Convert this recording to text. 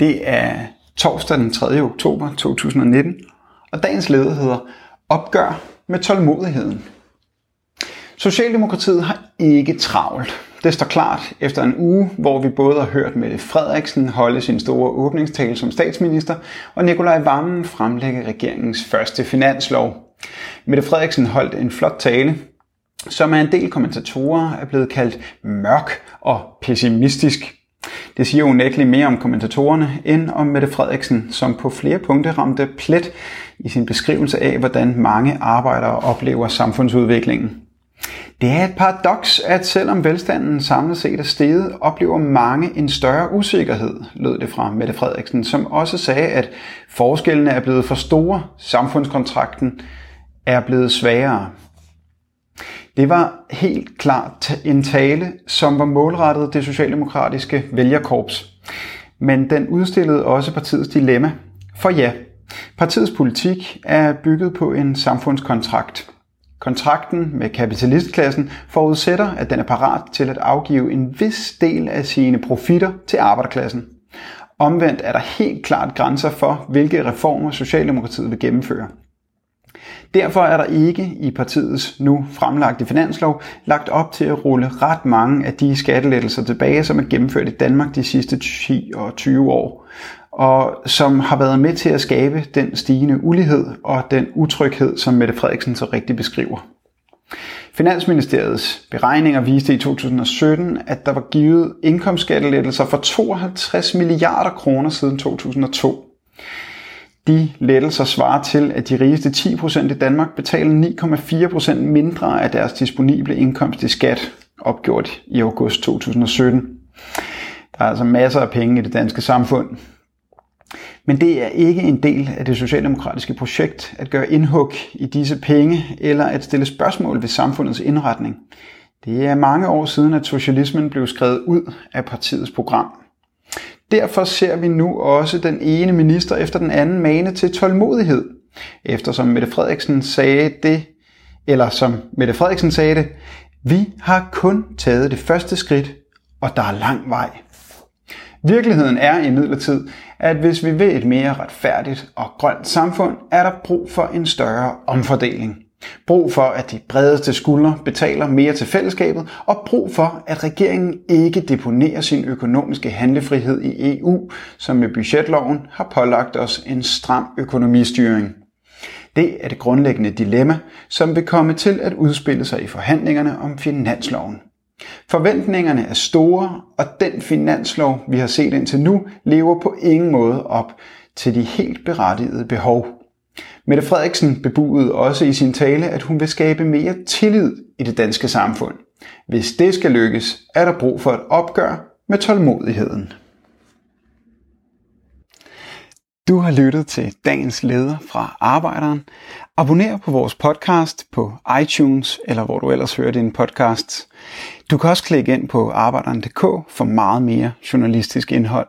Det er torsdag den 3. oktober 2019, og dagens leder hedder Opgør med tålmodigheden. Socialdemokratiet har ikke travlt. Det står klart efter en uge, hvor vi både har hørt Mette Frederiksen holde sin store åbningstale som statsminister, og Nikolaj Vammen fremlægge regeringens første finanslov. Mette Frederiksen holdt en flot tale, som af en del kommentatorer er blevet kaldt mørk og pessimistisk. Det siger unægteligt mere om kommentatorerne end om Mette Frederiksen, som på flere punkter ramte plet i sin beskrivelse af, hvordan mange arbejdere oplever samfundsudviklingen. Det er et paradoks, at selvom velstanden samlet set er steget, oplever mange en større usikkerhed, lød det fra Mette Frederiksen, som også sagde, at forskellene er blevet for store, samfundskontrakten er blevet sværere. Det var helt klart en tale, som var målrettet det socialdemokratiske vælgerkorps. Men den udstillede også partiets dilemma. For ja, partiets politik er bygget på en samfundskontrakt. Kontrakten med kapitalistklassen forudsætter, at den er parat til at afgive en vis del af sine profitter til arbejderklassen. Omvendt er der helt klart grænser for, hvilke reformer Socialdemokratiet vil gennemføre. Derfor er der ikke i partiets nu fremlagte finanslov lagt op til at rulle ret mange af de skattelettelser tilbage, som er gennemført i Danmark de sidste 10 og 20 år, og som har været med til at skabe den stigende ulighed og den utryghed, som Mette Frederiksen så rigtig beskriver. Finansministeriets beregninger viste i 2017, at der var givet indkomstskattelettelser for 52 milliarder kroner siden 2002. De lettelser svarer til, at de rigeste 10% i Danmark betaler 9,4% mindre af deres disponible indkomst i skat, opgjort i august 2017. Der er altså masser af penge i det danske samfund. Men det er ikke en del af det socialdemokratiske projekt at gøre indhug i disse penge eller at stille spørgsmål ved samfundets indretning. Det er mange år siden, at socialismen blev skrevet ud af partiets program. Derfor ser vi nu også den ene minister efter den anden mane til tålmodighed. Eftersom Mette Frederiksen sagde det, eller som Mette Frederiksen sagde det, vi har kun taget det første skridt, og der er lang vej. Virkeligheden er imidlertid, at hvis vi vil et mere retfærdigt og grønt samfund, er der brug for en større omfordeling. Brug for, at de bredeste skuldre betaler mere til fællesskabet, og brug for, at regeringen ikke deponerer sin økonomiske handlefrihed i EU, som med budgetloven har pålagt os en stram økonomistyring. Det er det grundlæggende dilemma, som vil komme til at udspille sig i forhandlingerne om finansloven. Forventningerne er store, og den finanslov, vi har set indtil nu, lever på ingen måde op til de helt berettigede behov. Mette Frederiksen bebudede også i sin tale, at hun vil skabe mere tillid i det danske samfund. Hvis det skal lykkes, er der brug for et opgør med tålmodigheden. Du har lyttet til dagens leder fra Arbejderen. Abonner på vores podcast på iTunes eller hvor du ellers hører din podcast. Du kan også klikke ind på arbejderen.dk for meget mere journalistisk indhold.